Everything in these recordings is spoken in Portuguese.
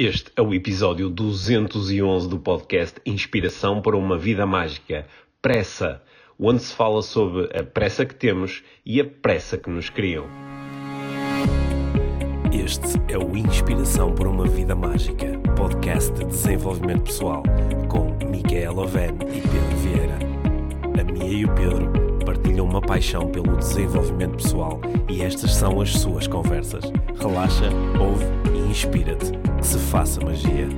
Este é o episódio 211 do podcast Inspiração para uma Vida Mágica, Pressa, onde se fala sobre a pressa que temos e a pressa que nos criam. Este é o Inspiração para uma Vida Mágica, podcast de desenvolvimento pessoal, com Micaela Oven e Pedro Vieira. A Mia e o Pedro partilham uma paixão pelo desenvolvimento pessoal e estas são as suas conversas. Relaxa, ouve e inspira-te. Que se faça magia.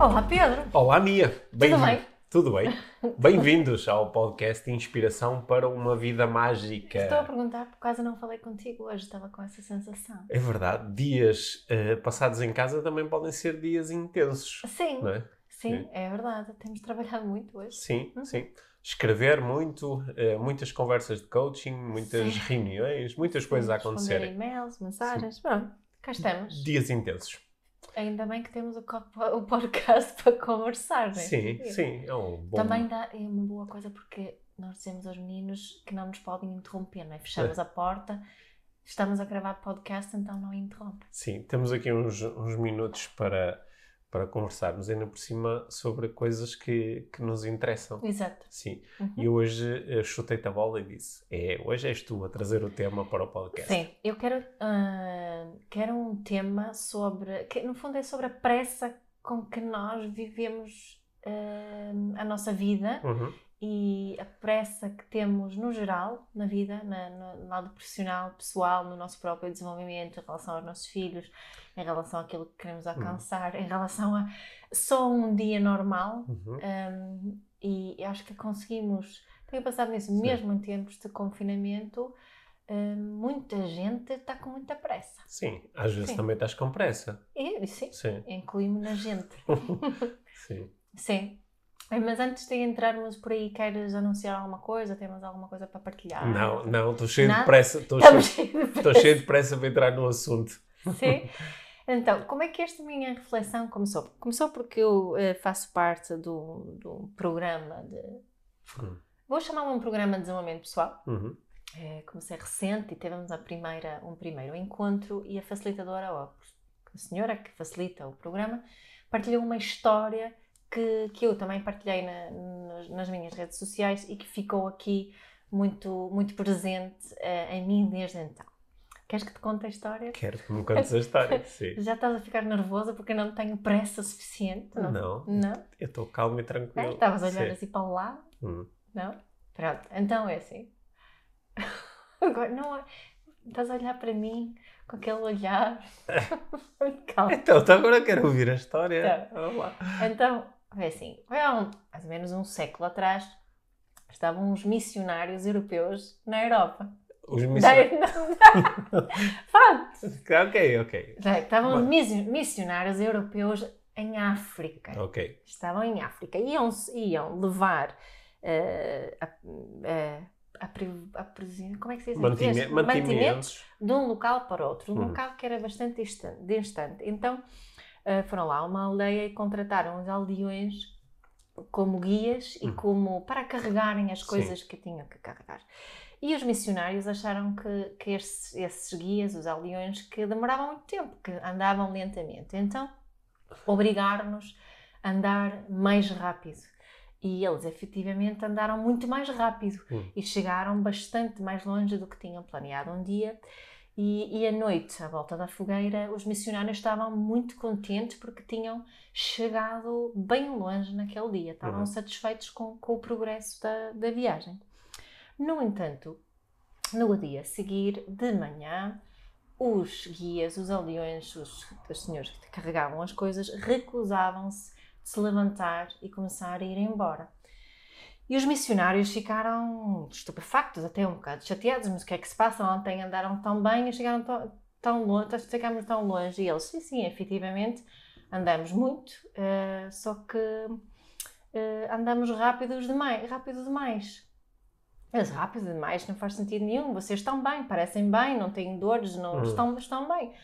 Olá Pedro! Olá Mia! Bem Tudo bem? Tudo bem? Bem-vindos ao podcast Inspiração para uma Vida Mágica. Estou a perguntar porque quase não falei contigo hoje, estava com essa sensação. É verdade, dias uh, passados em casa também podem ser dias intensos. Sim, é? sim, é. é verdade. Temos trabalhado muito hoje. Sim, uhum. sim escrever muito, uh, muitas conversas de coaching, muitas Sim. reuniões, muitas coisas a acontecerem. e-mails, mensagens, Sim. pronto, cá estamos. Dias intensos. Ainda bem que temos o, o podcast para conversar, não é? Sim, sim, é um bom... Também dá, é uma boa coisa porque nós dizemos aos meninos que não nos podem interromper, não é? Fechamos é. a porta, estamos a gravar podcast, então não interrompe. Sim, temos aqui uns, uns minutos para para conversarmos ainda por cima sobre coisas que, que nos interessam. Exato. Sim. Uhum. E hoje chutei-te a bola e disse: é, hoje és tu a trazer o tema para o podcast. Sim, eu quero, uh, quero um tema sobre. que no fundo é sobre a pressa com que nós vivemos uh, a nossa vida uhum e a pressa que temos no geral na vida, na, no lado profissional, pessoal, no nosso próprio desenvolvimento, em relação aos nossos filhos, em relação àquilo que queremos uhum. alcançar, uhum. em relação a só um dia normal. Uhum. Um, e acho que conseguimos. Tenho pensado nisso, Sim. mesmo em tempos de confinamento. muita gente está com muita pressa. Sim, às vezes sim. também estás com pressa. E, sim, sim. incluímos na gente. sim. Sim. Mas antes de entrarmos por aí, queres anunciar alguma coisa? Temos alguma coisa para partilhar? Não, não, estou cheio de pressa. Estou cheio, cheio, de pressa para entrar no assunto. Sim. Então, como é que esta minha reflexão começou? Começou porque eu uh, faço parte do, do programa de. Hum. Vou chamar um programa de desenvolvimento pessoal. Uhum. É, comecei recente e tivemos a primeira, um primeiro encontro e a facilitadora, a senhora que facilita o programa, partilhou uma história que, que eu também partilhei na, nas, nas, minhas redes sociais e que ficou aqui muito, muito presente uh, em mim desde então. Queres que te conte a história? Quero que me contes a história, sim. Já estás a ficar nervosa porque eu não tenho pressa suficiente? Não. Não? não? Eu estou calmo e tranquilo. É, estavas a olhar sim. assim para o lado? Hum. Não? Pronto, então é assim. Agora, não é... Estás a olhar para mim com aquele olhar. Calma. Então, então, agora quero ouvir a história. Então, Vamos lá. Então, foi assim, foi há um, mais ou menos um século atrás, estavam os missionários europeus na Europa. Os missionários. Fato! ok, ok. Estavam os missionários europeus em África. Ok. Estavam em África. Iam, iam levar uh, a, uh, a, a, como é que se diz? Mantime, mantimentos. mantimentos de um local para outro. Um hum. local que era bastante distante. distante. Então, foram lá a uma aldeia e contrataram os aldeões como guias e hum. como para carregarem as coisas Sim. que tinham que carregar. E os missionários acharam que, que esses, esses guias, os aldeões, que demoravam muito tempo, que andavam lentamente. Então, obrigaram-nos a andar mais rápido. E eles efetivamente andaram muito mais rápido hum. e chegaram bastante mais longe do que tinham planeado um dia. E, e à noite, à volta da fogueira, os missionários estavam muito contentes porque tinham chegado bem longe naquele dia, estavam uhum. satisfeitos com, com, o progresso da, da viagem. No entanto, no dia a seguir, de manhã, os guias, os aldeões, os, os senhores que carregavam as coisas, recusavam-se de se levantar e começar a ir embora. E os missionários ficaram estupefactos, até um bocado chateados, mas o que é que se passa? Ontem andaram tão bem e chegaram tão, tão longe, chegámos tão longe. E eles, sim, sim, efetivamente, andamos muito, uh, só que uh, andamos rápidos demais, rápido demais. Mas rápido demais não faz sentido nenhum, vocês estão bem, parecem bem, não têm dores, não uhum. estão, estão bem.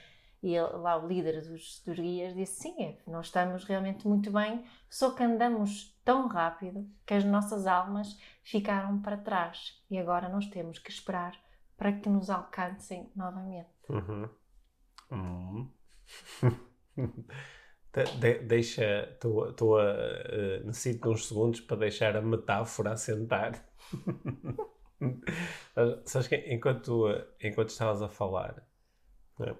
E ele, lá o líder dos, dos guias disse: sim, é, nós estamos realmente muito bem, só que andamos tão rápido que as nossas almas ficaram para trás e agora nós temos que esperar para que nos alcancem novamente. Uhum. Uhum. de, deixa, estou a. Uh, necessito uns segundos para deixar a metáfora assentar. Sabes que enquanto, enquanto estavas a falar, né,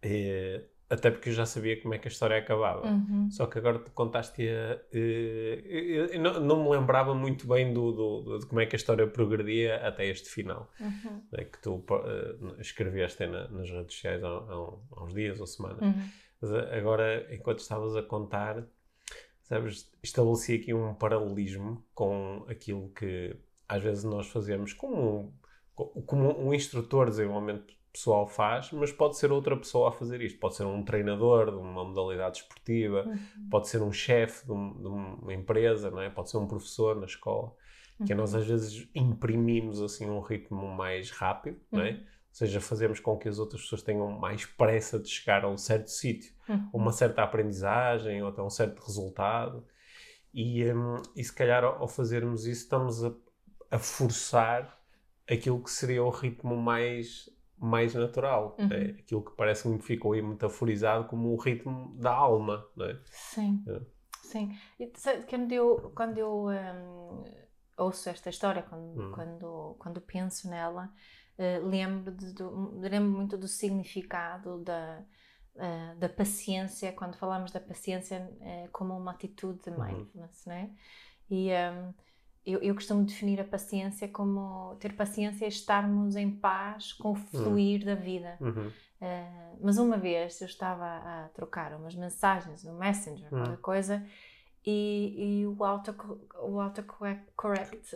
é, até porque eu já sabia como é que a história acabava. Uhum. Só que agora te contaste a. Uh, eu não, não, me lembrava muito bem do, do, de como é que a história progredia até este final. Uhum. Né, que tu uh, escreveste na, nas redes sociais há, há, uns dias ou semanas. Uhum. Mas agora, enquanto estavas a contar, sabes, estabeleci aqui um paralelismo com aquilo que às vezes nós fazemos como, como um instrutor de desenvolvimento pessoal faz, mas pode ser outra pessoa a fazer isto. Pode ser um treinador de uma modalidade esportiva, uhum. pode ser um chefe de, um, de, uma empresa, não é? pode ser um professor na escola. Uhum. Que nós às vezes imprimimos assim um ritmo mais rápido, não é? Uhum. Ou seja, fazemos com que as outras pessoas tenham mais pressa de chegar a um certo sítio, uhum. uma certa aprendizagem ou até um certo resultado. E, um, e se calhar ao fazermos isso estamos a, a forçar aquilo que seria o ritmo mais mais natural. Uhum. É aquilo que parece que ficou aí metaforizado como o ritmo da alma, não é? Sim. É. Sim. E, quando eu, quando eu um, ouço esta história, quando, uhum. quando, quando penso nela, uh, lembro, de, do, lembro muito do significado da, uh, da paciência, quando falamos da paciência uh, como uma atitude de uhum. mindfulness, uhum. né? E um, eu, eu, costumo definir a paciência como ter paciência é estarmos em paz com o uhum. fluir uhum. da vida. Uhum. Uh, mas uma vez eu estava a trocar umas mensagens no Messenger, uhum. qualquer coisa, e, e o autocorrect. O autocorrect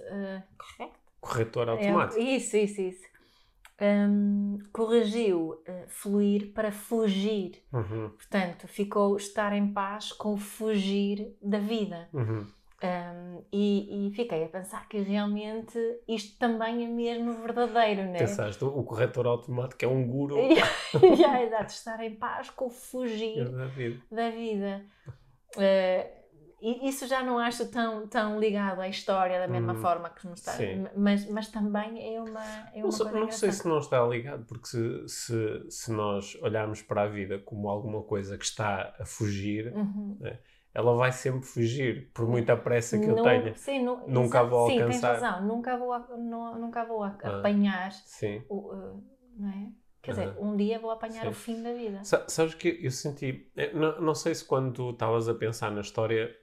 uh, correct? Corretor automático. É, isso, isso, isso. Um, corrigiu uh, fluir para fugir. Uhum. Portanto, ficou estar em paz com o fugir da vida. Uhum. Um, e, e, fiquei a pensar que realmente isto também é mesmo verdadeiro, não é? Pensaste, o corretor automático é um guru. Já, exato, estar em paz com o fugir da vida. Da vida. Uh, e isso já não acho tão, tão ligado à história da mesma hum, forma que nos está. Mas, mas também é uma, é uma não, coisa Não sei se não está ligado, porque se, se, se nós olharmos para a vida como alguma coisa que está a fugir. Uhum. Né? Ela vai sempre fugir, por muita pressa que eu tenha. Sim, não, nunca exato, vou alcançar. Sim, tens razão, nunca vou, não, nunca vou ah, apanhar sim. o. Uh, não é? Quer dizer, um dia vou apanhar sim. o fim da vida. Sa sabes que eu senti. Eh, não, não sei se quando estavas a pensar na história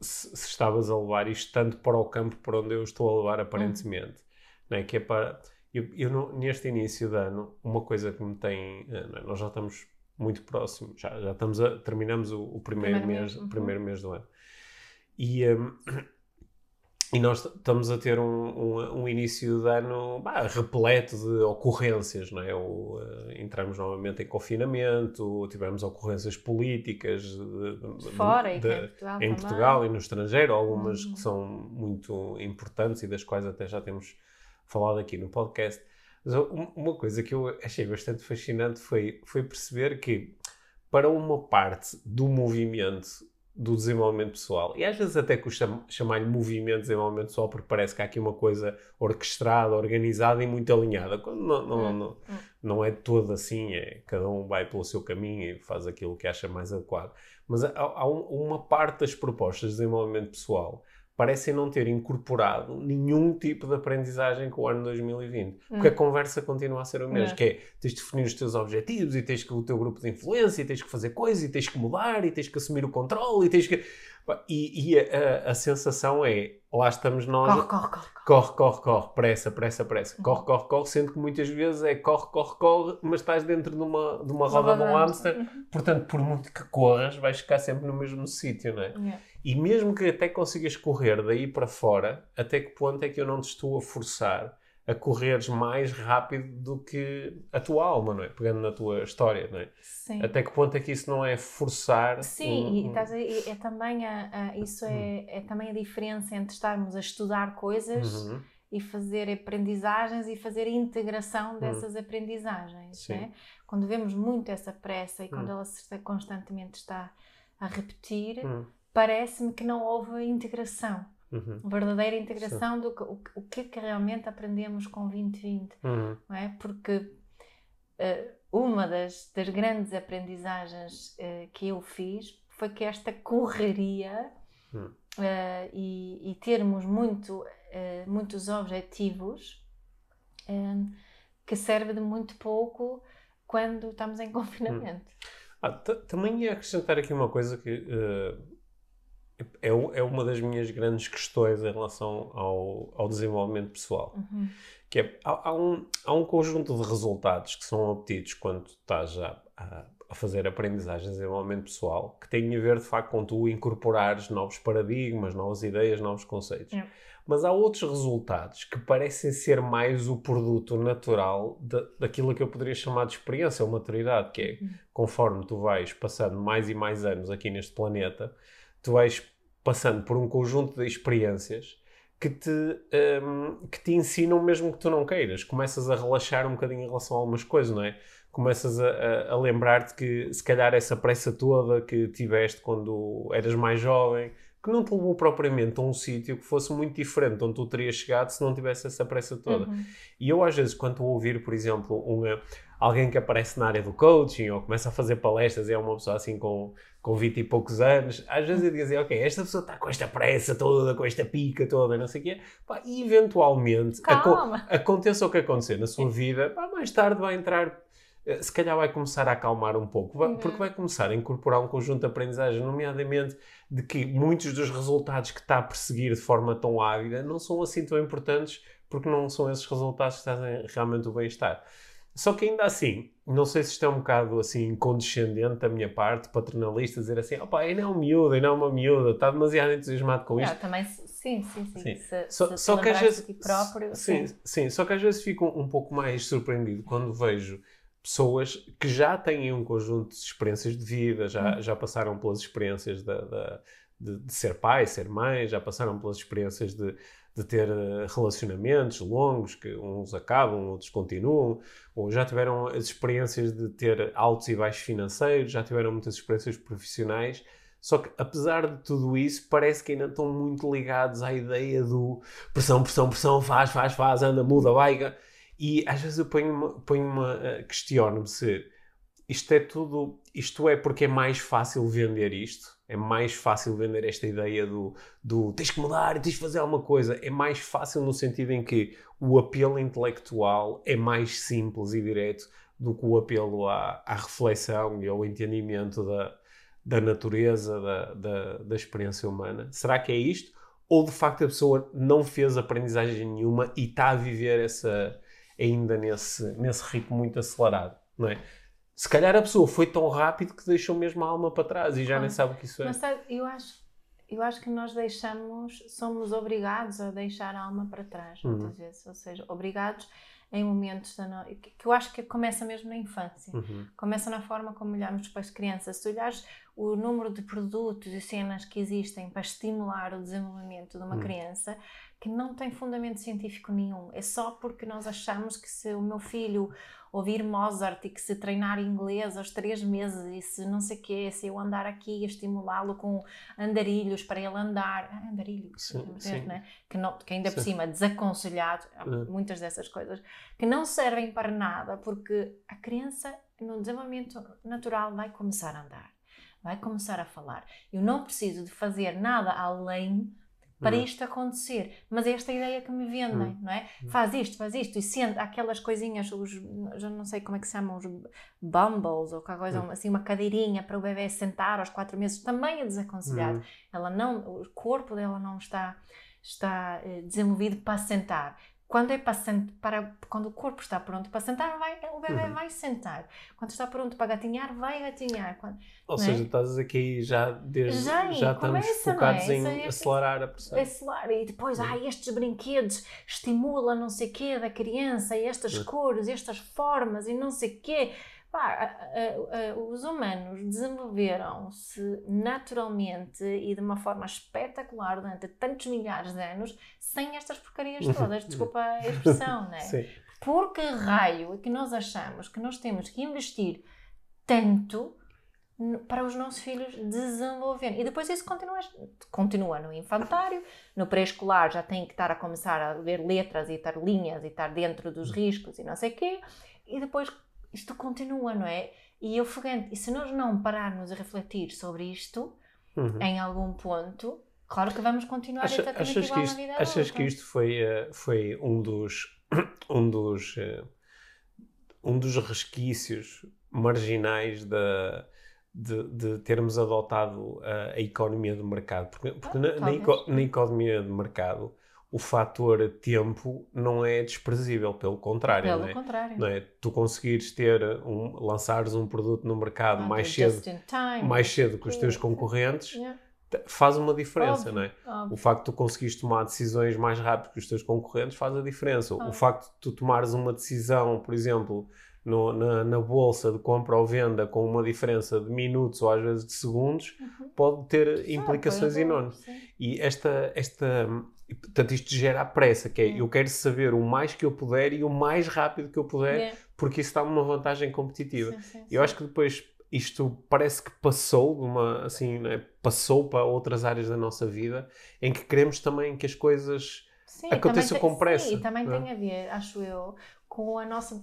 se, se, estavas a levar isto tanto para o campo para onde eu estou a levar aparentemente. Uhum. Não é? Que é para. Eu, eu, neste início de ano, uma coisa que me tem. Eh, nós já estamos muito próximo. Já, já estamos a, terminamos o, o primeiro, primeiro, mês, mês. primeiro mês do ano. E, um, e nós estamos a ter um, um, um início de ano bah, repleto de ocorrências, não é? O, uh, entramos novamente em confinamento, tivemos ocorrências políticas de, de, Fora, de, em, Portugal, em Portugal, e no estrangeiro, algumas uhum. que são muito importantes e das quais até já temos falado aqui no podcast. Mas uma coisa que eu achei bastante fascinante foi, foi perceber que, para uma parte do movimento do desenvolvimento pessoal, e às vezes até custa chamar-lhe movimento de desenvolvimento pessoal porque parece que há aqui uma coisa orquestrada, organizada e muito alinhada, quando não, não, hum, não, hum. não é todo assim, é, cada um vai pelo seu caminho e faz aquilo que acha mais adequado. Mas há, há uma parte das propostas de desenvolvimento pessoal parecem não ter incorporado nenhum tipo de aprendizagem com o ano 2020. Hum. Porque a conversa continua a ser o mesmo, é. que é, tens de definir os teus objetivos, e tens que o teu grupo de influência, e tens que fazer coisas, e tens que mudar, e tens que assumir o controle, e tens que... E, e a, a, a, sensação é, lá estamos nós... Corre, corre, corre. Corre, corre, corre, pressa, pressa, pressa. Uhum. Corre, corre, corre, sendo que muitas vezes é corre, corre, corre, mas estás dentro de uma, de uma roda de um hamster. Uhum. Portanto, por muito que corras, vais ficar sempre no mesmo sítio, não é? Yeah. E mesmo que até consigas correr daí para fora, até que ponto é que eu não te estou a forçar a correres mais rápido do que a tua alma, não é? Pegando na tua história, não é? Sim. Até que ponto é que isso não é forçar? Sim, um, e, estás a, é também a, a isso é, é, também a diferença entre estarmos a estudar coisas uhum. e fazer aprendizagens e fazer integração uhum. dessas uhum. aprendizagens, é? Quando vemos muito essa pressa e quando uhum. ela se constantemente está a repetir, parece-me que não houve integração. Uhum. Verdadeira integração Sim. do que, o, o que, é que realmente aprendemos com 2020. Uhum. Não é? Porque uh, uma das, das, grandes aprendizagens uh, que eu fiz foi que esta correria uhum. uh, e, e, termos muito, muitos objetivos que serve de muito pouco quando estamos em confinamento. Ah, também ia acrescentar aqui uma coisa que é, é uma das minhas grandes questões em relação ao, ao desenvolvimento pessoal. Uhum. Que é, há, há, um, há um conjunto de resultados que são obtidos quando estás a, a, a fazer aprendizagens de desenvolvimento pessoal que têm a ver, de facto, com tu incorporares novos paradigmas, novas ideias, novos conceitos. É. Mas há outros resultados que parecem ser mais o produto natural de, daquilo que eu poderia chamar de experiência ou maturidade, que é, uhum. conforme tu vais passando mais e mais anos aqui neste planeta, tu vais passando por um conjunto de experiências que te, um, que te ensinam mesmo que tu não queiras. Começas a relaxar um bocadinho em relação a algumas coisas, não é? Começas a, a, a lembrar-te que se calhar essa pressa toda que tiveste quando eras mais jovem, que não te levou propriamente a um sítio que fosse muito diferente de onde tu terias chegado se não tivesse essa pressa toda. Uhum. E eu às vezes, quando ouvir, por exemplo, uma, alguém que aparece na área do coaching ou começa a fazer palestras e é uma pessoa assim com, com 20 e poucos anos, às vezes eu digo assim, ok, esta pessoa está com esta pressa toda, com esta pica toda, não sei o quê, pá, e eventualmente, aco aconteça o que acontecer na sua vida, pá, mais tarde vai entrar, eh, se calhar vai começar a acalmar um pouco, vai, porque vai começar a incorporar um conjunto de aprendizagem, nomeadamente de que muitos dos resultados que está a perseguir de forma tão ávida não são assim tão importantes, porque não são esses resultados que trazem realmente o bem-estar. Só que ainda assim, não sei se isto é um bocado assim condescendente da minha parte, paternalista, dizer assim, opa, ainda é um miúdo, ainda é uma miúda, está demasiado entusiasmado com isto. também, sim, sim, sim. sim. Se, só, se só que às vezes, próprio, sim, sim, sim. só que às vezes fico um, um pouco mais surpreendido quando vejo pessoas que já têm um conjunto de experiências de vida, já, hum. já passaram pelas experiências da, da de, de, ser pai, ser mãe, já passaram pelas experiências de, de ter eh, relacionamentos longos, que uns acabam, outros continuam, ou já tiveram as experiências de ter altos e baixos financeiros, já tiveram muitas experiências profissionais. Só que, apesar de tudo isso, parece que ainda estão muito ligados à ideia do pressão, pressão, pressão, faz, faz, faz, anda, muda, vai. E às vezes eu ponho-me, ponho questiono-me se isto é tudo, isto é porque é mais fácil vender isto, é mais fácil vender esta ideia do, do tens que mudar, tens que fazer alguma coisa. É mais fácil no sentido em que o apelo intelectual é mais simples e direto do que o apelo à, à reflexão e ao entendimento da, da natureza, da, da, da experiência humana. Será que é isto? Ou de facto a pessoa não fez aprendizagem nenhuma e está a viver essa, ainda nesse, nesse ritmo muito acelerado, não é? Se calhar a pessoa foi tão rápido que deixou mesmo a alma para trás e já ah, nem sabe o que isso é. Mas sabe, eu acho, eu acho que nós deixamos, somos obrigados a deixar a alma para trás, uhum. muitas vezes. Ou seja, obrigados em momentos da no... que eu acho que começa mesmo na infância. Uhum. Começa na forma como olhamos para as crianças. Se olhares o número de produtos e cenas que existem para estimular o desenvolvimento de uma uhum. criança, que não tem fundamento científico nenhum. É só porque nós achamos que se o meu filho ouvir Mozart e que se treinar inglês aos três meses e se não sei o quê, se eu andar aqui a estimulá-lo com andarilhos para ele andar, ah, andarilhos, sim, sim. Né? Que, não, que ainda sim. por cima desaconselhado, uhum. muitas dessas coisas, que não servem para nada porque a criança no desenvolvimento natural vai começar a andar, vai começar a falar. Eu não preciso de fazer nada além para uhum. isto acontecer. Mas é esta ideia que me vendem, uhum. não é? Uhum. Faz isto, faz isto, e sente aquelas coisinhas, os, já não sei como é que se chamam, os bumbles, ou qualquer coisa, assim, uma cadeirinha para o bebê sentar aos quatro meses, também é desaconselhado. Ela não, o corpo dela não está, está eh, desenvolvido para sentar. Quando é para, para quando o corpo está pronto para sentar, vai, o bebê uhum. vai sentar. Quando está pronto para gatinhar, vai gatinhar. Quando, Ou seja, é? estás aqui já desde já, já estamos começa, focados é? em acelerar a pressão. Acelerar e depois, uhum. ah, estes brinquedos estimulam não sei o quê da criança, e estas uhum. cores, estas formas e não sei o quê. Pá, os humanos desenvolveram-se naturalmente e de uma forma espetacular durante tantos milhares de anos sem estas porcarias todas, desculpa a expressão, né? Sim. Por que raio é que nós achamos que nós temos que investir tanto para os nossos filhos desenvolverem. E depois isso continua, continua no infantário, no pré-escolar já tem que estar a começar a ver letras e estar linhas e estar dentro dos Hum. riscos e não sei o quê, e depois isto continua, não é? E eu foguente, e se nós não pararmos a refletir sobre isto, Uhum. em algum ponto, claro que vamos continuar Acha- exatamente achas igual que isto, na vida achas adulta. que isto foi, eh, foi um dos um dos eh, um dos resquícios marginais da de, de termos adotado a, a economia de mercado porque, porque Ah, na, na, eco- na economia de mercado o fator tempo não é desprezível pelo contrário Pelo não é? contrário. Não é? tu conseguires ter um, lançares um produto no mercado Ah, mais do cedo mais cedo que os teus concorrentes Yeah, faz uma diferença, óbvio, não é? óbvio. O facto de tu conseguires tomar decisões mais rápido que os teus concorrentes faz a diferença. O facto de tu tomares uma decisão, por exemplo, no- na, na bolsa de compra ou venda com uma diferença de minutos ou às vezes de segundos, Uhum. pode ter Ah, implicações é, enormes. sim. E esta, esta, portanto, isto gera a pressa, que é Hum. eu quero saber o mais que eu puder e o mais rápido que eu puder, Yeah. porque isso dá-me uma vantagem competitiva. Sim, sim, Eu acho que depois isto parece que passou uma assim, né, passou para outras áreas da nossa vida em que queremos também que as coisas Sim, aconteça também com pressa, Sim, também é? tem a ver, acho eu, com a nossa,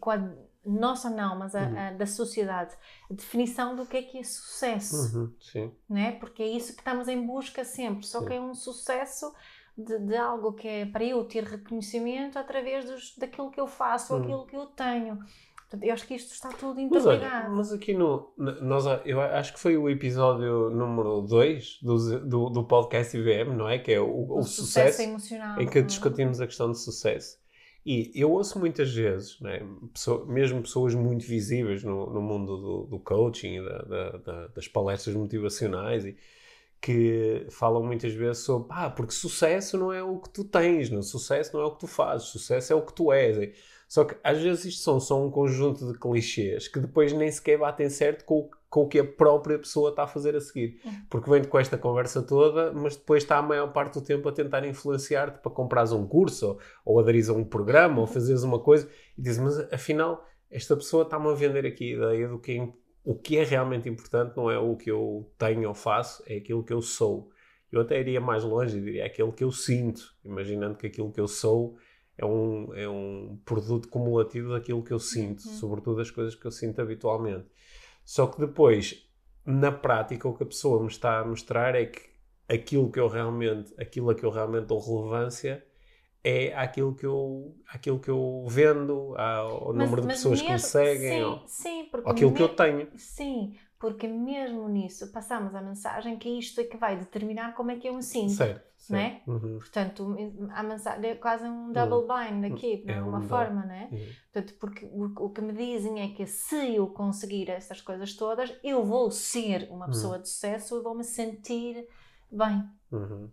com a nossa não, mas a, Uhum. a da sociedade, a definição do que é que é sucesso, Uhum, sim. né? Porque é isso que estamos em busca sempre, só Sim. que é um sucesso de, de algo que é para eu ter reconhecimento através dos, daquilo que eu faço, Uhum. aquilo que eu tenho. Portanto, eu acho que isto está tudo Mas interligado. mas aqui no nós eu acho que foi o episódio número 2 do, do, do podcast IVM, não é? Que é o, o sucesso, emocional. em que é? discutimos a questão de sucesso. E eu ouço muitas vezes, né, pessoa- mesmo pessoas muito visíveis no, no mundo do, do coaching, da- da- da- das palestras motivacionais, e, que falam muitas vezes sobre, ah, porque sucesso não é o que tu tens, não, sucesso não é o que tu fazes, sucesso é o que tu és. E- Só que às vezes isto são só um conjunto de clichês que depois nem sequer batem certo com, o- com o que a própria pessoa está a fazer a seguir. Porque vem com esta conversa toda, mas depois está a maior parte do tempo a tentar influenciar-te para comprares um curso, ou, ou aderir a um programa, ou fazeres uma coisa, e dizes, mas afinal, esta pessoa está-me a vender aqui a ideia do que é, o que é realmente importante, não é o que eu tenho ou faço, é aquilo que eu sou. Eu até iria mais longe e diria é aquilo que eu sinto, imaginando que aquilo que eu sou é um, é um produto cumulativo daquilo que eu sinto, Uhum. sobretudo as coisas que eu sinto habitualmente. Só que depois, na prática, o que a pessoa me está a mostrar é que aquilo que eu realmente, aquilo a que eu realmente dou relevância é aquilo que eu, aquilo que eu vendo, ao Mas- número de pessoas que me mesmo- seguem, Sim, ou, sim, porque aquilo que eu tenho. Sim, porque mesmo nisso passamos a mensagem que isto é que vai determinar como é que eu me sinto. Certo. Não é? Uhum. Portanto, a mensagem é quase um double bind aqui, de É alguma um forma, não é? Uhum. Portanto, porque o, o que me dizem é que se eu conseguir essas coisas todas, eu vou ser uma Hum. pessoa de sucesso e vou me sentir bem, Uhum.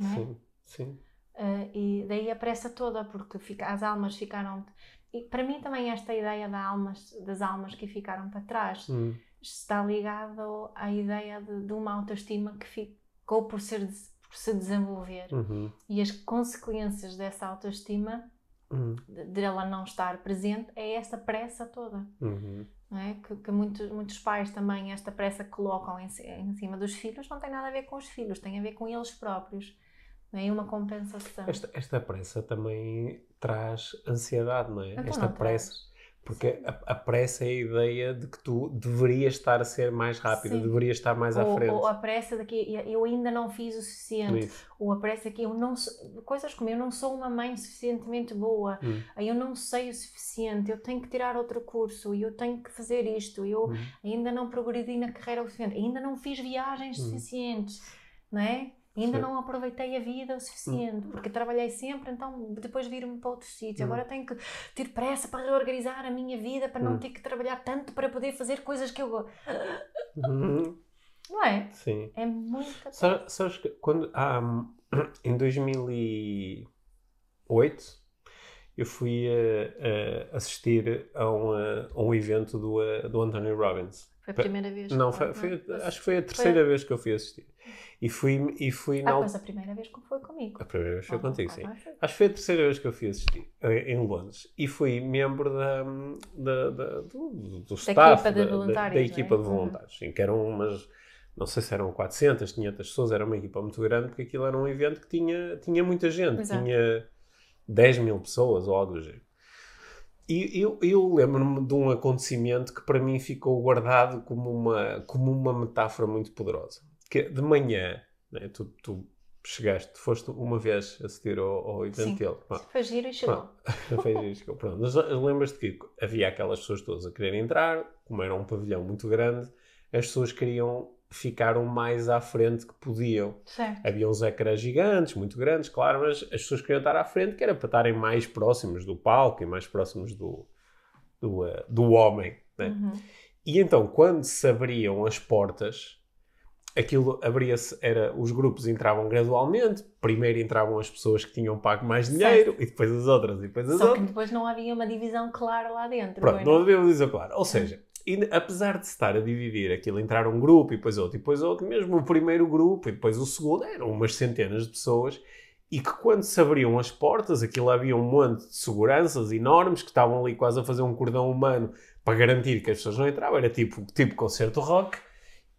é? Sim, sim. Uh, e daí a pressa toda, porque fica- as almas ficaram. E para mim também esta ideia da almas, das almas que ficaram para trás Uhum. Está ligado à ideia de, de uma autoestima que ficou por, ser, por se desenvolver. Uhum. E as consequências dessa autoestima, Uhum. de, de ela não estar presente, é essa pressa toda. Uhum. É? Que, que muitos, muitos pais também, esta pressa que colocam em, em cima dos filhos, não tem nada a ver com os filhos, tem a ver com eles próprios. Não é uma compensação. Esta, esta pressa também traz ansiedade, não é? Então esta não pressa. traz. Porque a, a pressa é a ideia de que tu deverias estar a ser mais rápido, Sim. deverias estar mais à ou, frente. ou a pressa de que eu ainda não fiz o suficiente, Isso. ou a pressa que eu não coisas como eu não sou uma mãe suficientemente boa, Hum. eu não sei o suficiente, eu tenho que tirar outro curso, eu tenho que fazer isto, eu Hum. ainda não progredi na carreira o suficiente, ainda não fiz viagens Hum. suficientes, não é? Ainda Sim. não aproveitei a vida o suficiente, porque trabalhei sempre, então depois vir-me para outro sítio. Hum. Agora tenho que ter pressa para reorganizar a minha vida, para não Hum. ter que trabalhar tanto para poder fazer coisas que eu gosto. Uhum. Não é? Sim. É muita Sa- Sabes que quando há, em 2008 eu fui uh, uh, assistir a um, uh, a um evento do, do Anthony Robbins. Foi a primeira vez? Não, foi, foi, acho que foi a terceira foi... vez que eu fui assistir. E fui, e fui ah, mas a primeira vez que foi comigo. A primeira vez foi ah, contigo, sim. Acho que foi a terceira vez que eu fui assistir em Londres. E fui membro da, da, da do, do staff, equipa de da, voluntários, da, da equipa é? de voluntários. Uhum. Sim, que eram umas não sei se eram 400, 500 pessoas, era uma equipa muito grande, porque aquilo era um evento que tinha, tinha muita gente, Exato. tinha 10 mil pessoas ou algo do género. E eu, eu lembro-me de um acontecimento que para mim ficou guardado como uma, como uma metáfora muito poderosa. Que de manhã, né, tu, tu chegaste, foste uma vez assistir ao, ao evento Sim. dele. Foi giro e chegou. Foi giro e chegou. Pronto. Mas lembras-te que havia aquelas pessoas todas a querer entrar, como era um pavilhão muito grande, as pessoas queriam ficaram mais à frente que podiam. Certo. Havia uns ecrãs gigantes, muito grandes, claro, mas as pessoas queriam estar à frente, que era para estarem mais próximos do palco e mais próximos do, do, uh, do homem. Né? Uhum. E então, quando se abriam as portas, aquilo abria-se, era, os grupos entravam gradualmente, primeiro entravam as pessoas que tinham pago mais dinheiro, certo. e depois as outras, e depois as Só outras. que depois não havia uma divisão clara lá dentro. Pronto, não, não havia uma divisão clara. Ou seja, e apesar de se estar a dividir aquilo, entrar um grupo e depois outro e depois outro, mesmo o primeiro grupo e depois o segundo, eram umas centenas de pessoas e que quando se abriam as portas, aquilo havia um monte de seguranças enormes que estavam ali quase a fazer um cordão humano para garantir que as pessoas não entravam, era tipo, tipo concerto rock.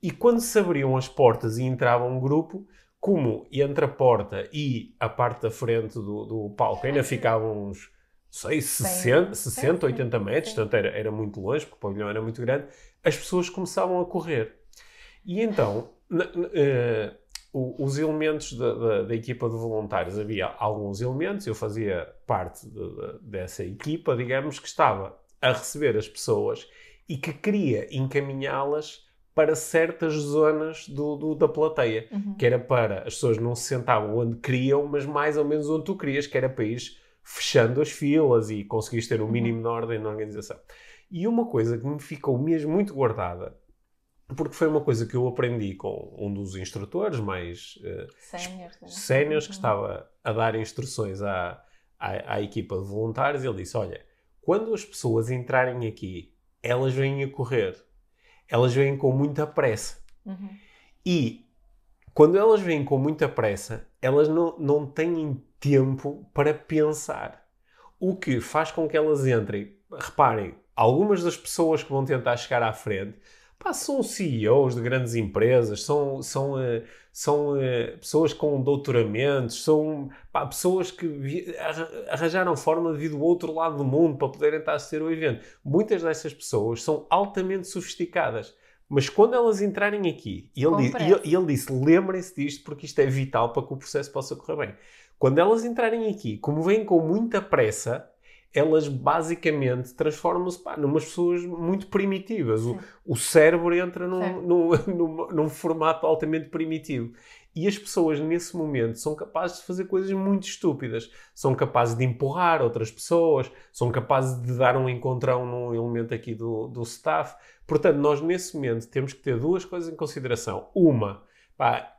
E quando se abriam as portas e entrava um grupo, como entre a porta e a parte da frente do, do palco ainda ficavam uns sei, 60, 60 80 metros, portanto era, era muito longe, porque o pavilhão era muito grande, as pessoas começavam a correr. E então, na, na, uh, os elementos da, da, da, equipa de voluntários, havia alguns elementos, eu fazia parte de, de, dessa equipa, digamos, que estava a receber as pessoas e que queria encaminhá-las para certas zonas do, do da plateia, uhum. que era para as pessoas não se sentavam onde queriam, mas mais ou menos onde tu querias, que era para ir fechando as filas e conseguiste ter o um uhum. mínimo de ordem na organização. E uma coisa que me ficou mesmo muito guardada, porque foi uma coisa que eu aprendi com um dos instrutores mais uh, séniores, que uhum. estava a dar instruções à, à, à, equipa de voluntários, ele disse: Olha, quando as pessoas entrarem aqui, elas vêm a correr, elas vêm com muita pressa. Uhum. E quando elas vêm com muita pressa, elas não, não têm tempo para pensar. O que faz com que elas entrem. Reparem, algumas das pessoas que vão tentar chegar à frente pá, são CEOs de grandes empresas, são, são, uh, são uh, pessoas com doutoramentos, são pá, pessoas que arranjaram forma de vir do outro lado do mundo para poderem estar a assistir o evento. Muitas dessas pessoas são altamente sofisticadas. Mas quando elas entrarem aqui, e ele, disse, ele, e ele disse: lembrem-se disto porque isto é vital para que o processo possa correr bem. Quando elas entrarem aqui, como vêm com muita pressa, elas basicamente transformam-se numas pessoas muito primitivas. O, o, cérebro entra num, num, num, num, formato altamente primitivo. E as pessoas, nesse momento, são capazes de fazer coisas muito estúpidas. São capazes de empurrar outras pessoas, são capazes de dar um encontrão num elemento aqui do, do staff. Portanto, nós, nesse momento, temos que ter duas coisas em consideração. Uma,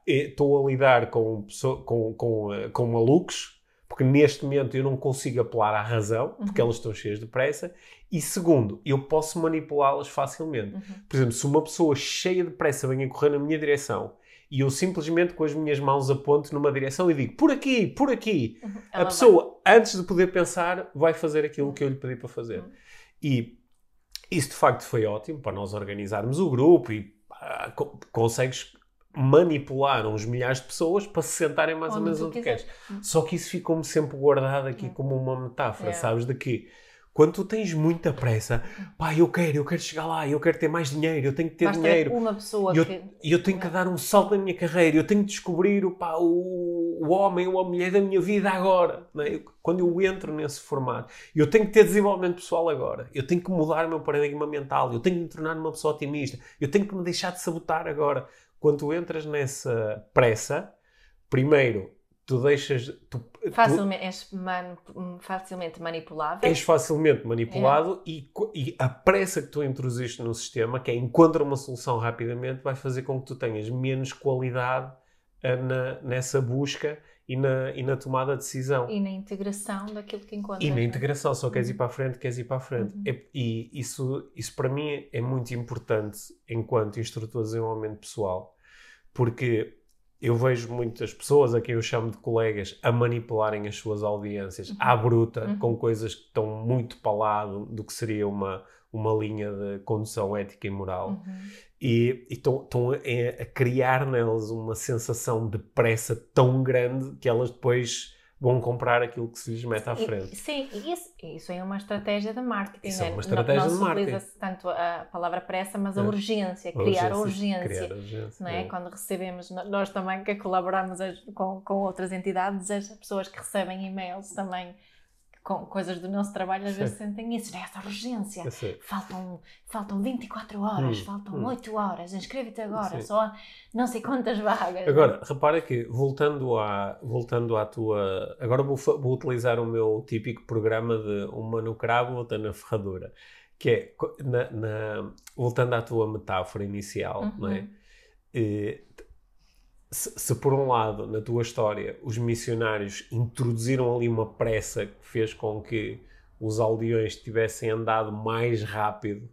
estou a lidar com, com, com, eh, com malucos, porque neste momento eu não consigo apelar à razão, porque uhum. elas estão cheias de pressa. E segundo, eu posso manipulá-las facilmente. Uhum. Por exemplo, se uma pessoa cheia de pressa vem a correr na minha direção e eu simplesmente com as minhas mãos aponto numa direção e digo por aqui, por aqui, uhum. a pessoa, vai. antes de poder pensar, vai fazer aquilo que eu lhe pedi para fazer. Uhum. E isso de facto foi ótimo para nós organizarmos o grupo e ah, consegues manipular uns milhares de pessoas para se sentarem mais ou menos onde queres. Só que isso ficou-me sempre guardado aqui como uma metáfora, sabes? De que quando tu tens muita pressa, pá, eu quero, eu quero chegar lá, eu quero ter mais dinheiro, eu tenho que ter Basta dinheiro. uma pessoa eu, que... eu tenho que dar um salto na minha carreira, eu tenho que descobrir pá, o, o homem ou a mulher da minha vida agora. É? quando eu entro nesse formato, eu tenho que ter desenvolvimento pessoal agora, eu tenho que mudar o meu paradigma mental, eu tenho que me tornar uma pessoa otimista, eu tenho que me deixar de sabotar agora quando tu entras nessa pressa, primeiro, tu deixas. Tu, facilmente, tu, és man, facilmente manipulável. És facilmente manipulado é. e, e, a pressa que tu introduziste no sistema, que é encontra uma solução rapidamente, vai fazer com que tu tenhas menos qualidade uh, na, nessa busca e na, e na tomada de decisão. E na integração daquilo que encontras. E na é? integração, só queres Uhum. ir para a frente, queres ir para a frente. Uhum. E, e isso, isso para mim é muito importante enquanto instrutor de desenvolvimento pessoal, porque eu vejo muitas pessoas, a quem eu chamo de colegas, a manipularem as suas audiências Uhum. à bruta, Uhum. com coisas que estão muito para lá do, do que seria uma, uma linha de condução ética e moral. Uhum. E estão estão a, a criar nelas uma sensação de pressa tão grande que elas depois vão comprar aquilo que se lhes mete à frente. sim, e isso, isso é uma estratégia de marketing. Isso é né? uma estratégia não, de se marketing. utiliza tanto a palavra pressa, mas a É. urgência, criar a urgência. Criar urgência. não é? Quando recebemos, nós também que colaboramos com, com outras entidades, as pessoas que recebem e-mails também com coisas do nosso trabalho, às Sim. vezes sentem isso, né? essa urgência. Eu sei. Faltam, faltam 24 horas, Hum, faltam hum. 8 horas, inscreve-te agora, Sim. só não sei quantas vagas. Agora, repara que, voltando à, voltando à tua. Agora vou, vou utilizar o meu típico programa de uma no cravo, outra na ferradura. Que é, na, na- voltando à tua metáfora inicial, Uhum. não é? Eh, se, se por um lado, na tua história, os missionários introduziram ali uma pressa que fez com que os aldeões tivessem andado mais rápido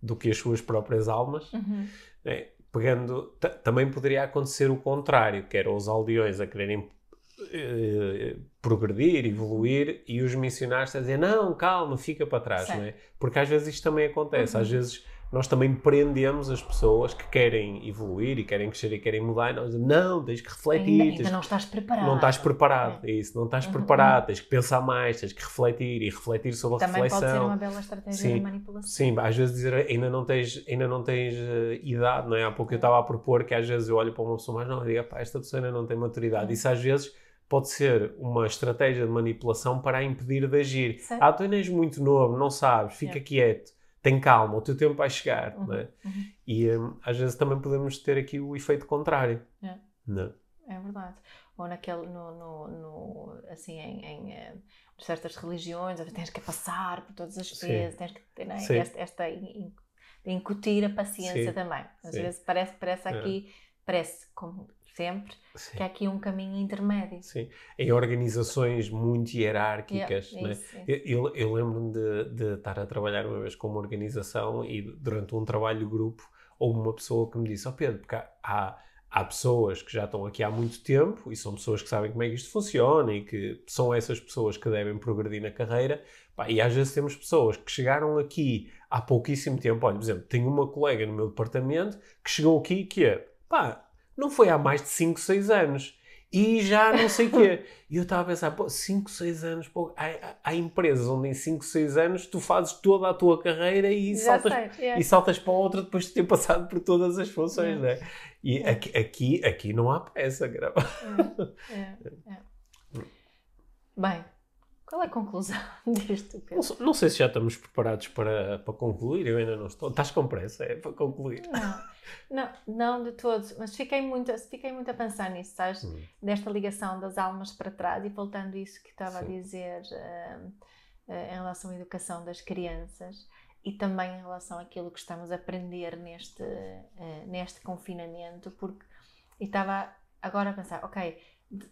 do que as suas próprias almas, Uhum. né? pegando ta- também poderia acontecer o contrário, que era os aldeões a quererem eh, progredir, evoluir e os missionários a dizer não, calma, fica para trás, Certo. não é? Porque às vezes isto também acontece, Uhum. às vezes nós também prendemos as pessoas que querem evoluir e querem crescer e querem mudar e nós dizemos, não, tens que refletir, Ainda, ainda não estás preparado. não estás preparado, é isso, não estás Uhum, preparado, tens que pensar mais, tens que refletir e refletir sobre a Também pode reflexão. ser uma bela estratégia Sim. de manipulação. Sim, às vezes dizer ainda não tens, ainda não tens eh, idade, não é? Há pouco eu estava a propor que às vezes eu olho para uma pessoa mais não e digo, pá, esta pessoa ainda não tem maturidade. Sim. Isso às vezes pode ser uma estratégia de manipulação para a impedir de agir. Certo. Ah, tu ainda és muito novo, não sabes, fica Yeah. quieto, tem calma, o teu tempo vai chegar, Uhum, não é? uhum. E hum, às vezes também podemos ter aqui o efeito contrário. Yeah. Não. É verdade. Ou naquele, no, no, no- assim, em, em eh, certas religiões, tens que passar por todas as vezes, tens que ter né, esta, esta incutir a paciência Sim. também. Às Sim. vezes parece, parece É. aqui, parece, como sempre, Sim. que há aqui um caminho intermédio. Sim. Em organizações muito hierárquicas, Yeah, é? isso, isso. Eu, eu- eu lembro-me de, de estar a trabalhar uma vez com uma organização e durante um trabalho de grupo houve uma pessoa que me disse: Ó Pedro, porque há, há, há pessoas que já estão aqui há muito tempo e são pessoas que sabem como é que isto funciona e que são essas pessoas que devem progredir na carreira. Pá, e às vezes temos pessoas que chegaram aqui há pouquíssimo tempo. Olha, por exemplo, tenho uma colega no meu departamento que chegou aqui que é, pá, não foi há mais de 5, 6 anos. E já não sei o quê. E eu estava a pensar, pô, 5, 6 anos, pô, há, há- empresas onde em 5, 6 anos tu fazes toda a tua carreira e Já saltas, sei, yeah. e saltas para outra depois de ter passado por todas as funções, Yeah. né? E Yeah. aqui, aqui, aqui não há pressa, grava. Bem, qual é a conclusão disto, Não, Pedro? não sei se já estamos preparados para, para concluir, eu ainda não estou. Estás com pressa, é para concluir. Não, não, não de todos, mas fiquei muito, fiquei muito a pensar nisso, sabes? Hum. Desta ligação das almas para trás e voltando a isso que estava a Sim. dizer eh, eh, em relação à educação das crianças e também em relação àquilo que estamos a aprender neste, eh, neste confinamento, porque estava agora a pensar, ok, de-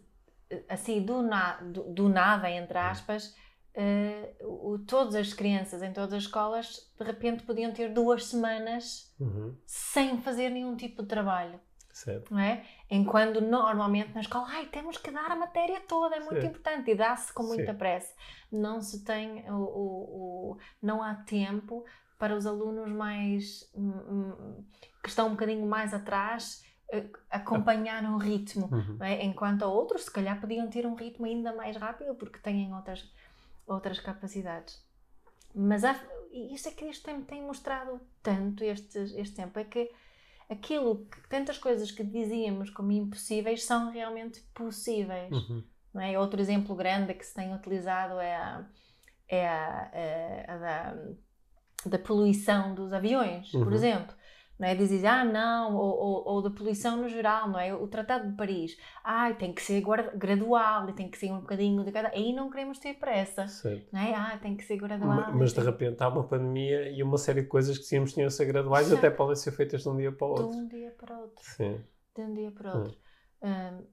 assim, do, na, do, do nada, entre aspas, eh, o, todas as crianças em todas as escolas de repente podiam ter duas semanas Uhum. sem fazer nenhum tipo de trabalho, Certo. não é? Enquanto normalmente na escola, ai, temos que dar a matéria toda, é muito importante e dá-se com muita pressa. Não se tem o, o- o- não há tempo para os alunos mais hum, hum, que estão um bocadinho mais atrás eh, acompanhar um ritmo Uhum. é? enquanto a outros se calhar podiam ter um ritmo ainda mais rápido porque têm outras, outras capacidades. Mas há, isso é que este tempo tem mostrado tanto este, este tempo, é que aquilo que tantas coisas que dizíamos como impossíveis são realmente possíveis. Uhum. Não é? Outro exemplo grande que se tem utilizado é a, é a, é a da, da poluição dos aviões, por Uhum. exemplo. Não é? Dizem, ah, não, ou, ou, ou da poluição no geral, não é? O Tratado de Paris, ai, tem que ser gradual e tem que ser um bocadinho de cada. Aí não queremos ter pressa, Certo. não é? Ah, tem que ser gradual. Ma- Mas de repente há uma pandemia e uma série de coisas que tínhamos tinham ser graduais Certo. até podem ser feitas de um dia para o de outro. um dia para o outro. Sim. De um dia para o outro. Hum,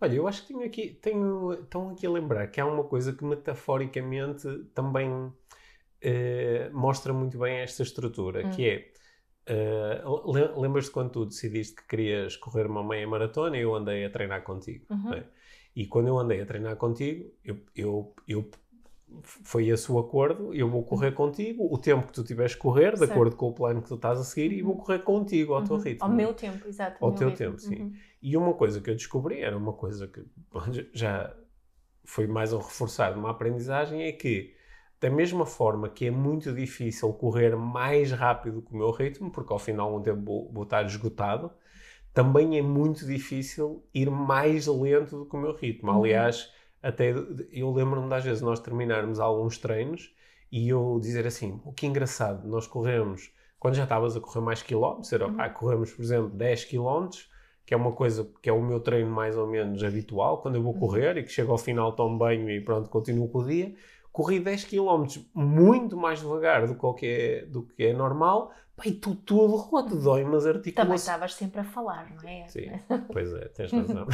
Olha, eu acho que tenho aqui, tenho, estão aqui a lembrar que há uma coisa que metaforicamente também eh, mostra muito bem esta estrutura, hum. que é Uh, Lembras-te quando tu decidiste que querias correr uma meia maratona e eu andei a treinar contigo? Uhum. É? E quando eu andei a treinar contigo, eu, eu, eu foi esse o acordo, eu vou correr uhum. contigo, o tempo que tu tiveres correr, de certo. acordo com o plano que tu estás a seguir, e vou uhum. correr contigo ao uhum. teu ritmo. Ao meu tempo, exato. Ao teu ritmo. tempo, sim. Uhum. E uma coisa que eu descobri, era uma coisa que já foi mais um reforçar uma aprendizagem, é que da mesma forma que é muito difícil correr mais rápido que o meu ritmo, porque ao final um tempo vou, vou estar esgotado, também é muito difícil ir mais lento do que o meu ritmo. Uhum. Aliás, até eu lembro-me das vezes nós terminarmos alguns treinos e eu dizer assim: o que engraçado, nós corremos, quando já estavas a correr mais quilómetros, era, uhum. pá, corremos, por exemplo, 10 quilómetros, que é uma coisa que é o meu treino mais ou menos habitual, quando eu vou uhum. correr e que chego ao final, tomo banho e pronto, continuo com o dia corri 10 km muito mais devagar do que é, do que é normal, e tu todo roto, dói mas articulações. Também estavas sempre a falar, não é? Sim, pois é, tens razão.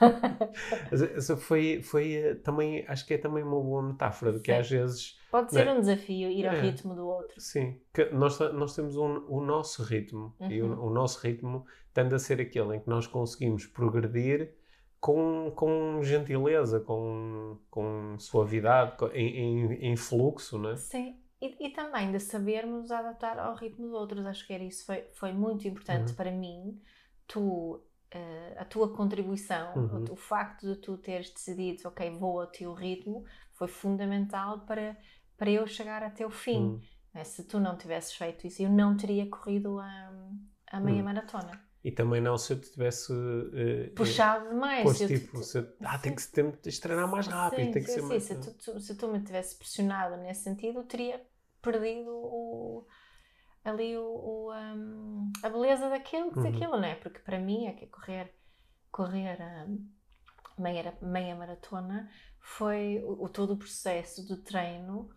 Essa foi, foi eh, também, acho que é também uma boa metáfora de que Sim. às vezes... Pode ser é? um desafio ir ao é. ritmo do outro. Sim, que nós, nós temos um, o nosso ritmo, uhum. e o, uhum. o nosso ritmo tende a ser aquele em que nós conseguimos progredir com, com gentileza, com, com suavidade, com, em, em, em, fluxo, né? Sim. E, e, também de sabermos adaptar ao ritmo de outros. Acho que era isso foi, foi muito importante uhum. para mim. Tu, uh, a tua contribuição, uhum. o, o, facto de tu teres decidido, ok, vou ao teu ritmo, foi fundamental para, para eu chegar até o fim. Uhum. Se tu não tivesses feito isso, eu não teria corrido a, a meia uhum. maratona. E também não se eu te tivesse uh, puxado demais. Pois, tipo, se, ah, tem que, tem que treinar mais rápido, sim, tem que sim, ser sim. mais. Se tu, se tu me tivesse pressionado nesse sentido, eu teria perdido o, ali o, o um, a beleza daquilo, uhum. daquilo, não é? Porque para mim é que correr, correr um, meia, meia maratona foi o, o todo o processo de treino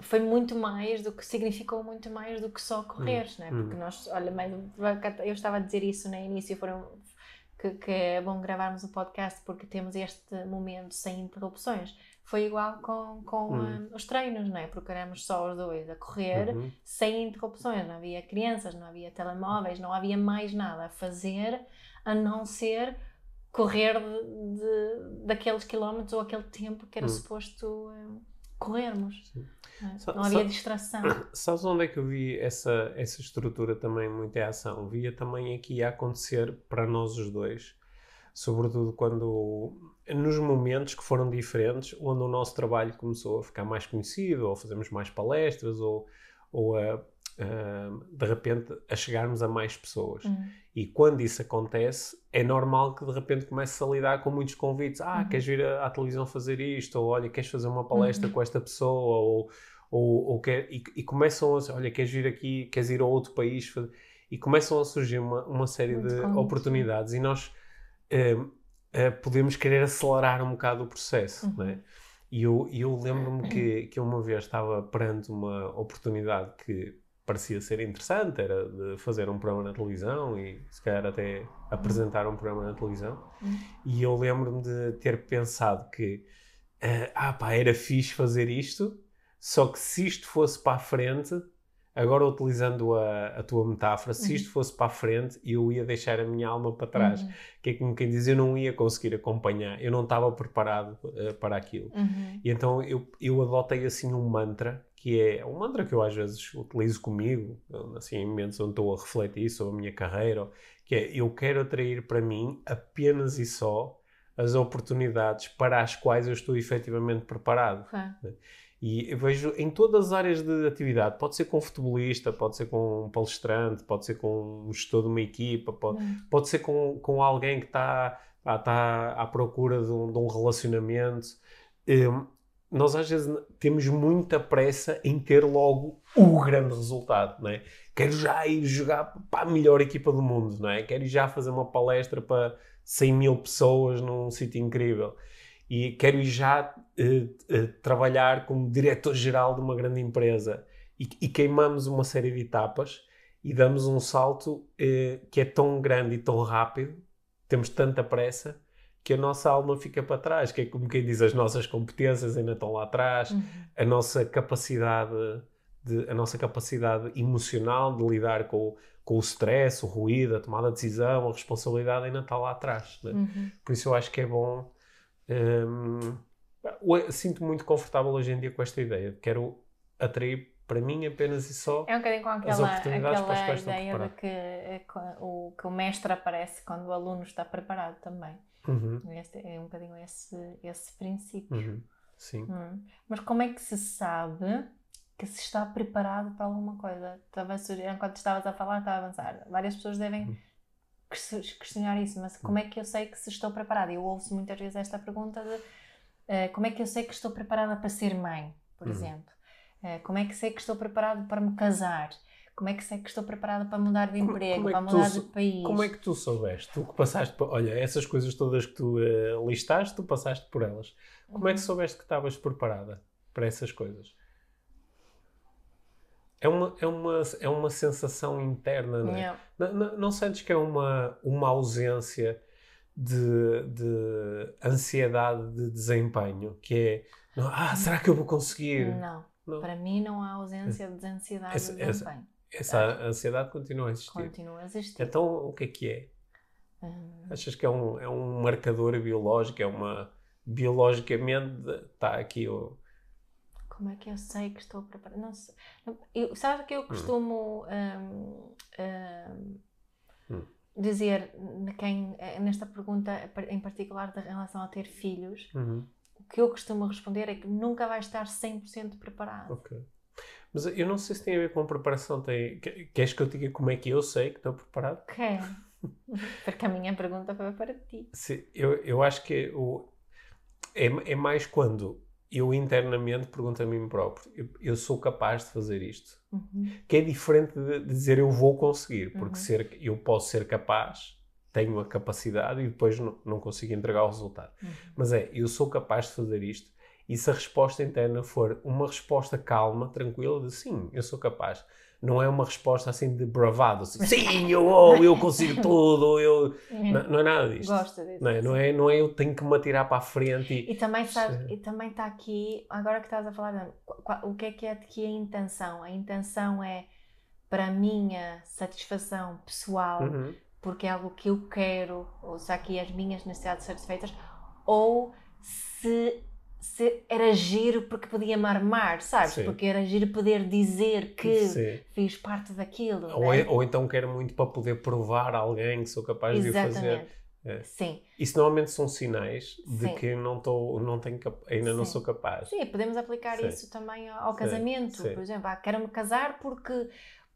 foi muito mais do que significou muito mais do que só correr, hum. né? Porque hum. nós, olha, eu estava a dizer isso no início, foram que, que, é bom gravarmos o um podcast porque temos este momento sem interrupções. Foi igual com, com hum. um, os treinos, não é? Porque éramos só os dois a correr uhum. sem interrupções. Não havia crianças, não havia telemóveis, não havia mais nada a fazer a não ser correr de, de daqueles quilómetros ou aquele tempo que era hum. suposto um, corrermos. Sim. É, não havia distração. Sabes onde é que eu vi essa, essa estrutura também muito em ação? Via também aqui a acontecer para nós os dois, sobretudo quando nos momentos que foram diferentes, onde o nosso trabalho começou a ficar mais conhecido, ou fazemos mais palestras, ou, ou a uh, de repente a chegarmos a mais pessoas. Uhum. E quando isso acontece, é normal que de repente comece a lidar com muitos convites. Ah, uhum. queres vir à, televisão fazer isto? Ou olha, queres fazer uma palestra uhum. com esta pessoa? Ou, ou, ou quer, e, e, começam a olha, queres vir aqui, queres ir a outro país? E começam a surgir uma, uma série Muito de bom. oportunidades. E nós uh, uh, podemos querer acelerar um bocado o processo, não é? Uhum. E eu, eu lembro-me que, que uma vez estava perante uma oportunidade que parecia ser interessante, era de fazer um programa na televisão e se calhar até apresentar um programa na televisão. Uhum. E eu lembro-me de ter pensado que, uh, ah pá, era fixe fazer isto, só que se isto fosse para a frente, agora utilizando a, a tua metáfora, se isto fosse para a frente, eu ia deixar a minha alma para trás. Uhum. Que é como quem diz, eu não ia conseguir acompanhar, eu não estava preparado uh, para aquilo. Uhum. E então eu, eu adotei assim um mantra que é um mantra que eu às vezes utilizo comigo, assim, em momentos onde estou a refletir sobre a minha carreira, que é eu quero atrair para mim apenas e só as oportunidades para as quais eu estou efetivamente preparado. E eu vejo em todas as áreas de atividade, pode ser com um futebolista, pode ser com um palestrante, pode ser com um gestor de uma equipa, pode, hum. pode ser com, com alguém que está, está à procura de um, de um relacionamento. Um, nós às vezes temos muita pressa em ter logo o grande resultado, não é? Quero já ir jogar para a melhor equipa do mundo, não é? Quero já fazer uma palestra para 100 mil pessoas num sítio incrível. E quero já uh, uh, trabalhar como diretor-geral de uma grande empresa. E, e, queimamos uma série de etapas e damos um salto uh, que é tão grande e tão rápido, temos tanta pressa, que a nossa alma fica para trás, que é como quem diz, as nossas competências ainda estão lá atrás, Uhum. a nossa capacidade de, a nossa capacidade emocional de lidar com, o- com o stress, o ruído, a tomada de decisão, a responsabilidade ainda está lá atrás. né? Uhum. Por isso eu acho que é bom. eu sinto muito confortável hoje em dia com esta ideia. Quero atrair para mim apenas e só. É um bocadinho com As aquela, para as aquela quais estão ideia de que, é co- o, que o mestre aparece quando o aluno está preparado também. Uhum, Este é um bocadinho esse, esse princípio. uhum, sim. Hum. Mas como é que se sabe que se está preparado para alguma coisa? Estava a sugerir, enquanto estavas a falar, estava a avançar. Várias pessoas devem Hum. ques- questionar isso, mas como é que eu sei que se estou preparada? Eu ouço muitas vezes esta pergunta de eh, como é que eu sei que estou preparada para ser mãe, por Hum. exemplo? Eh, como é que sei que estou preparado para me casar? Como é que sei que estou preparada para mudar de Como- emprego, como é para tu mudar sou- de país? Como é que tu soubeste? Tu que passaste por. Olha, essas coisas todas que tu eh, listaste, tu passaste por elas. Como é que Uhum. soubeste que estavas preparada para essas coisas? É uma, é uma, é uma sensação interna, não é? Não, não, não sentes que é uma, uma ausência de, de ansiedade de desempenho? Que é, não, ah, será que eu vou conseguir? Não. Não. Para mim não há ausência de ansiedade Essa- de desempenho. Essa ansiedade continua a existir. Continua a existir. Então, o que é que é? Hum, Achas que é um, é um marcador biológico? É uma. Biologicamente está aqui o. como é que eu sei que estou preparada? Não sei. Eu, sabe que eu costumo hum, hum, Hum. dizer quem, eh, nesta pergunta em particular da relação a ter filhos, Uhum, o que eu costumo responder é que nunca vai estar 100% preparado. ok. Mas eu não sei se tem a ver com preparação. Tem... que- Queres que eu diga como é que eu sei que estou preparado? Quer? Porque a minha pergunta foi para ti. Se- eu, eu acho que o, é, é mais quando eu internamente pergunto a mim próprio: eu, eu sou capaz de fazer isto? Uhum. Que é diferente de, de dizer eu vou conseguir, porque Uhum. ser, eu posso ser capaz, tenho a capacidade e depois não, não consigo entregar o resultado. Uhum. Mas é, eu sou capaz de fazer isto. E se a resposta interna for uma resposta calma, tranquila, de sim, eu sou capaz. Não é uma resposta assim de bravado, assim, sim, eu, oh, eu consigo tudo, eu... Não, não é nada disto. Gosto disso. Não é, não, é, não é eu tenho que me atirar para a frente e... E também, sabes, Sim. e também está aqui, agora que estás a falar, o que é que é aqui a intenção? A intenção é para a minha satisfação pessoal, Uhum. porque é algo que eu quero, ou se há aqui as minhas necessidades satisfeitas, ou se era giro porque podia me armar, sabes? Sim. Porque era giro poder dizer que Sim. fiz parte daquilo. Ou, né? é- ou então quero muito para poder provar a alguém que sou capaz de o fazer. Exatamente. É. Sim. Isso normalmente são sinais de Sim. que não tô, não tenho, ainda não sou capaz. Sim, podemos aplicar isso também ao casamento. Por exemplo, ah, quero-me casar porque,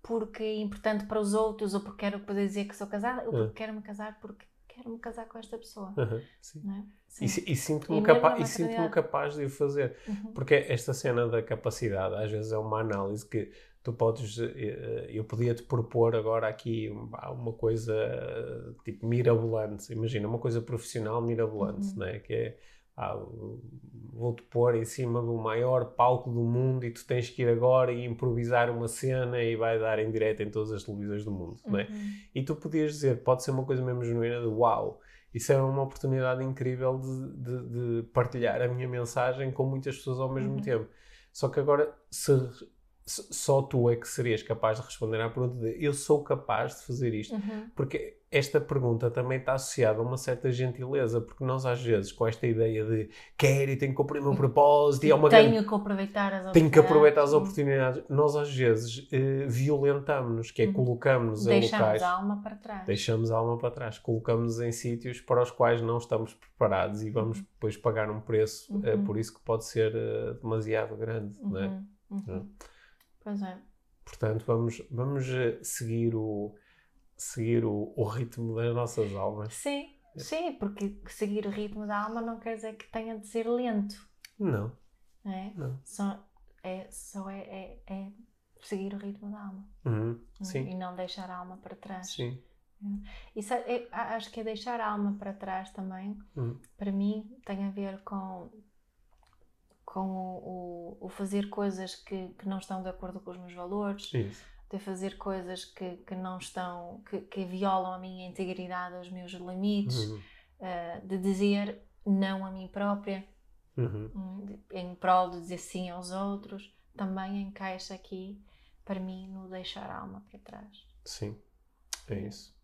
porque é importante para os outros, ou porque quero poder dizer que sou casada, ou porque Hum. quero-me casar porque quero-me casar com esta pessoa. Uhum, sim. É? E, Sim. si- e sinto-me E mesmo capa e maternidade. capaz de o fazer. Uhum. Porque esta cena da capacidade, às vezes é uma análise que tu podes. eh, Eu podia-te propor agora aqui uma uma coisa eh, tipo mirabolante. Imagina, uma coisa profissional mirabolante, Uhum. né? que é. Ah, Vou-te pôr em cima do maior palco do mundo e tu tens que ir agora e improvisar uma cena e vai dar em direto em todas as televisões do mundo. Não é? Uhum. E tu podias dizer, pode ser uma coisa mesmo genuína de uau, isso é uma oportunidade incrível de, de- de partilhar a minha mensagem com muitas pessoas ao mesmo Uhum. tempo. Só que agora, se- só tu é que serias capaz de responder à pergunta de eu sou capaz de fazer isto. Uhum. Porque esta pergunta também está associada a uma certa gentileza, porque nós às vezes, com esta ideia de quero e tenho que cumprir o meu propósito e é uma grande Tenho que aproveitar as oportunidades. tenho que aproveitar as Sim. oportunidades. Nós às vezes eh, violentamos-nos, que é Uhum. colocamos-nos em Deixamos locais, a alma para trás. deixamos a alma para trás, colocamos-nos em sítios para os quais não estamos preparados e vamos Uhum. depois pagar um preço, eh, Uhum. por isso que pode ser eh, demasiado grande. Não é? Uhum. Pois é. Portanto, vamos, vamos eh, seguir, o, seguir o, o ritmo das nossas almas. Sim, sim, porque seguir o ritmo da alma não quer dizer que tenha de ser lento. Não, é? não. Só é, só é, é, é seguir o ritmo da alma. Uhum. E Sim, não deixar a alma para trás. sim. Isso é- é- acho que é deixar a alma para trás também, Uhum. para mim, tem a ver com, com o, o- o fazer coisas que, que não estão de acordo com os meus valores, Isso. de fazer coisas que, que não estão, que, que violam a minha integridade, os meus limites. Uhum. uh, de dizer não a mim própria, Uhum. hum, em prol de dizer sim aos outros, também encaixa aqui para mim no deixar a alma para trás. Sim, é isso.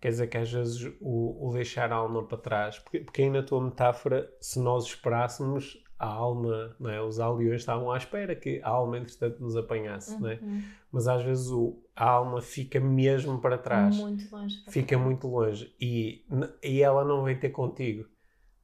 Quer dizer que às vezes o, o deixar a alma para trás, porque, porque aí na tua metáfora, se nós esperássemos, a alma, não é? os aldeões estavam à espera que a alma, entretanto, nos apanhasse, é? Uhum. mas às vezes o, a alma fica mesmo para trás, Muito longe. para fica trás. muito longe e, e ela não vem ter contigo.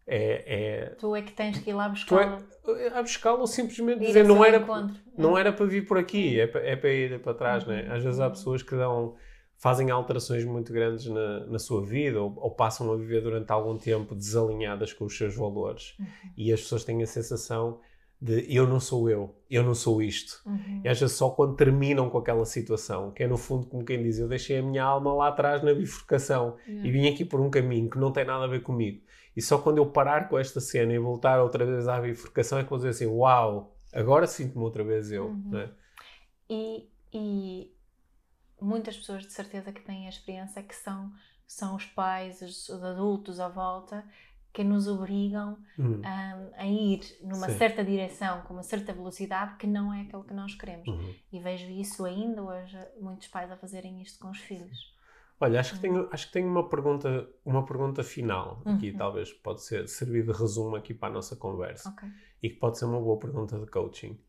É, é, Tu é que tens que ir lá buscar. é a buscá-lo ou simplesmente dizer não era, encontro. não era para vir por aqui, é para, é para ir para trás, Uhum. Às vezes há pessoas que dão, fazem alterações muito grandes na, na sua vida ou, ou passam a viver durante algum tempo desalinhadas com os seus valores Uhum. e as pessoas têm a sensação de eu não sou eu, eu não sou isto. Uhum. E às vezes só quando terminam com aquela situação, que é no fundo como quem diz, eu deixei a minha alma lá atrás na bifurcação Yeah. e vim aqui por um caminho que não tem nada a ver comigo. E só quando eu parar com esta cena e voltar outra vez à bifurcação é que vou dizer assim, uau, agora sinto-me outra vez eu. Uhum. né? E, e muitas pessoas de certeza que têm a experiência que são, são os pais, os, os adultos à volta, que nos obrigam Hum. a, a ir numa Sim. certa direção, com uma certa velocidade, que não é aquilo que nós queremos. Uhum. E vejo isso ainda hoje, muitos pais a fazerem isto com os filhos. Olha, acho que tenho, acho que tenho uma pergunta, uma pergunta final aqui, Uhum. talvez pode ser servir de resumo aqui para a nossa conversa. Ok. e que pode ser uma boa pergunta de coaching,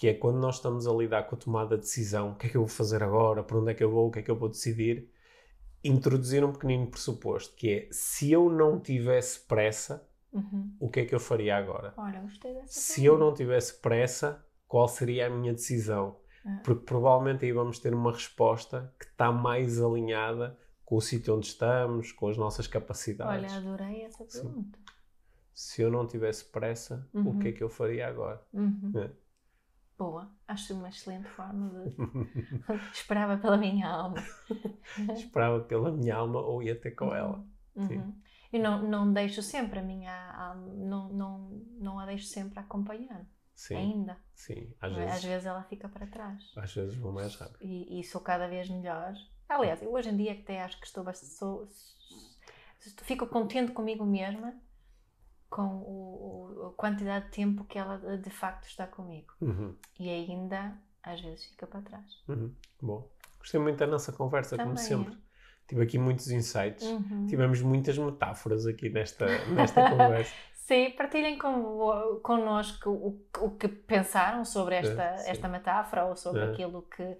que é quando nós estamos a lidar com a tomada de decisão, o que é que eu vou fazer agora, para onde é que eu vou, o que é que eu vou decidir, introduzir um pequenino pressuposto, que é, se eu não tivesse pressa, Uhum. o que é que eu faria agora? Olha, gostei dessa Se eu não tivesse pressa, qual seria a minha decisão? Ah. Porque provavelmente aí vamos ter uma resposta que está mais alinhada com o sítio onde estamos, com as nossas capacidades. Olha, adorei essa Sim. pergunta. Se eu não tivesse pressa, o Uhum. que é que eu faria agora? Uhum. É. Boa, acho uma excelente forma de. Esperava pela minha alma. Esperava pela minha alma ou ia ter com ela. Uhum. E não, não deixo sempre a minha alma, não, não, não a deixo sempre acompanhar, Sim, ainda. sim. Às vezes, Às vezes ela fica para trás. às vezes vou mais rápido. E, e sou cada vez melhor. Aliás, eu hoje em dia até acho que estou bastante. Sou- fico contente comigo mesma com o, o- a quantidade de tempo que ela de facto está comigo. Uhum, E ainda às vezes fica para trás. uhum. Bom, gostei muito da nossa conversa, como Também, sempre. Tive aqui muitos insights. Uhum. Tivemos muitas metáforas aqui nesta, nesta conversa. Sim, partilhem com, connosco o, o que pensaram sobre esta, É, esta metáfora ou sobre É. aquilo que,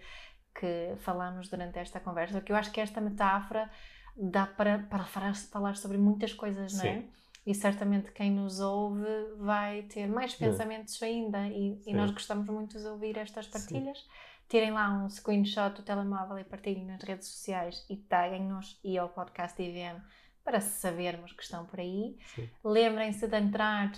que falamos durante esta conversa, porque eu acho que esta metáfora dá para, para falar, falar sobre muitas coisas, não é? Sim. E certamente quem nos ouve vai ter mais pensamentos ainda e, e Sim. nós gostamos muito de ouvir estas Sim. partilhas. Tirem lá um screenshot do telemóvel e partilhem nas redes sociais e taguem-nos e ao podcast IVM para sabermos que estão por aí. Sim. Lembrem-se de entrar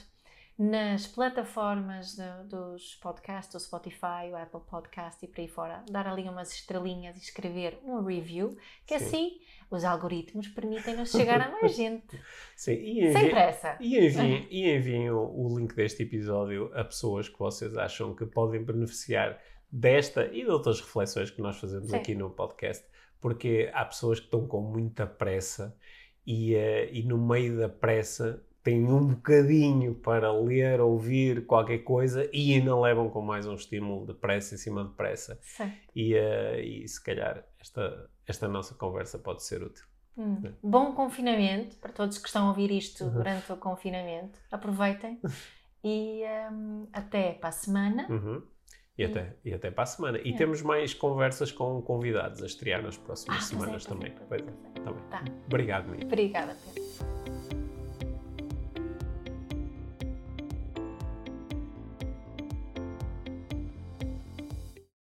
nas plataformas de- dos podcasts, o Spotify, o Apple Podcast e por aí fora, dar ali umas estrelinhas e escrever um review, que Sim. assim os algoritmos permitem-nos chegar a mais gente. Sim, e Sem enviem, pressa. e enviem, e enviem o, o link deste episódio a pessoas que vocês acham que podem beneficiar desta e de outras reflexões que nós fazemos Sim. aqui no podcast, porque há pessoas que estão com muita pressa e, eh, e no meio da pressa têm um bocadinho para ler, ouvir qualquer coisa e ainda levam com mais um estímulo de pressa em cima de pressa. E, eh, e se calhar esta, esta nossa conversa pode ser útil. Hum. Sim. Bom confinamento para todos que estão a ouvir isto Uhum. durante o confinamento. Aproveitem e hum, até para a semana. Uhum. E, E- até, e até para a semana. E É. temos mais conversas com convidados a estrear nas próximas Ah, é, semanas é, também. pois é, é, é. tá bem. Tá. Obrigado, Mia. Obrigada, Pedro.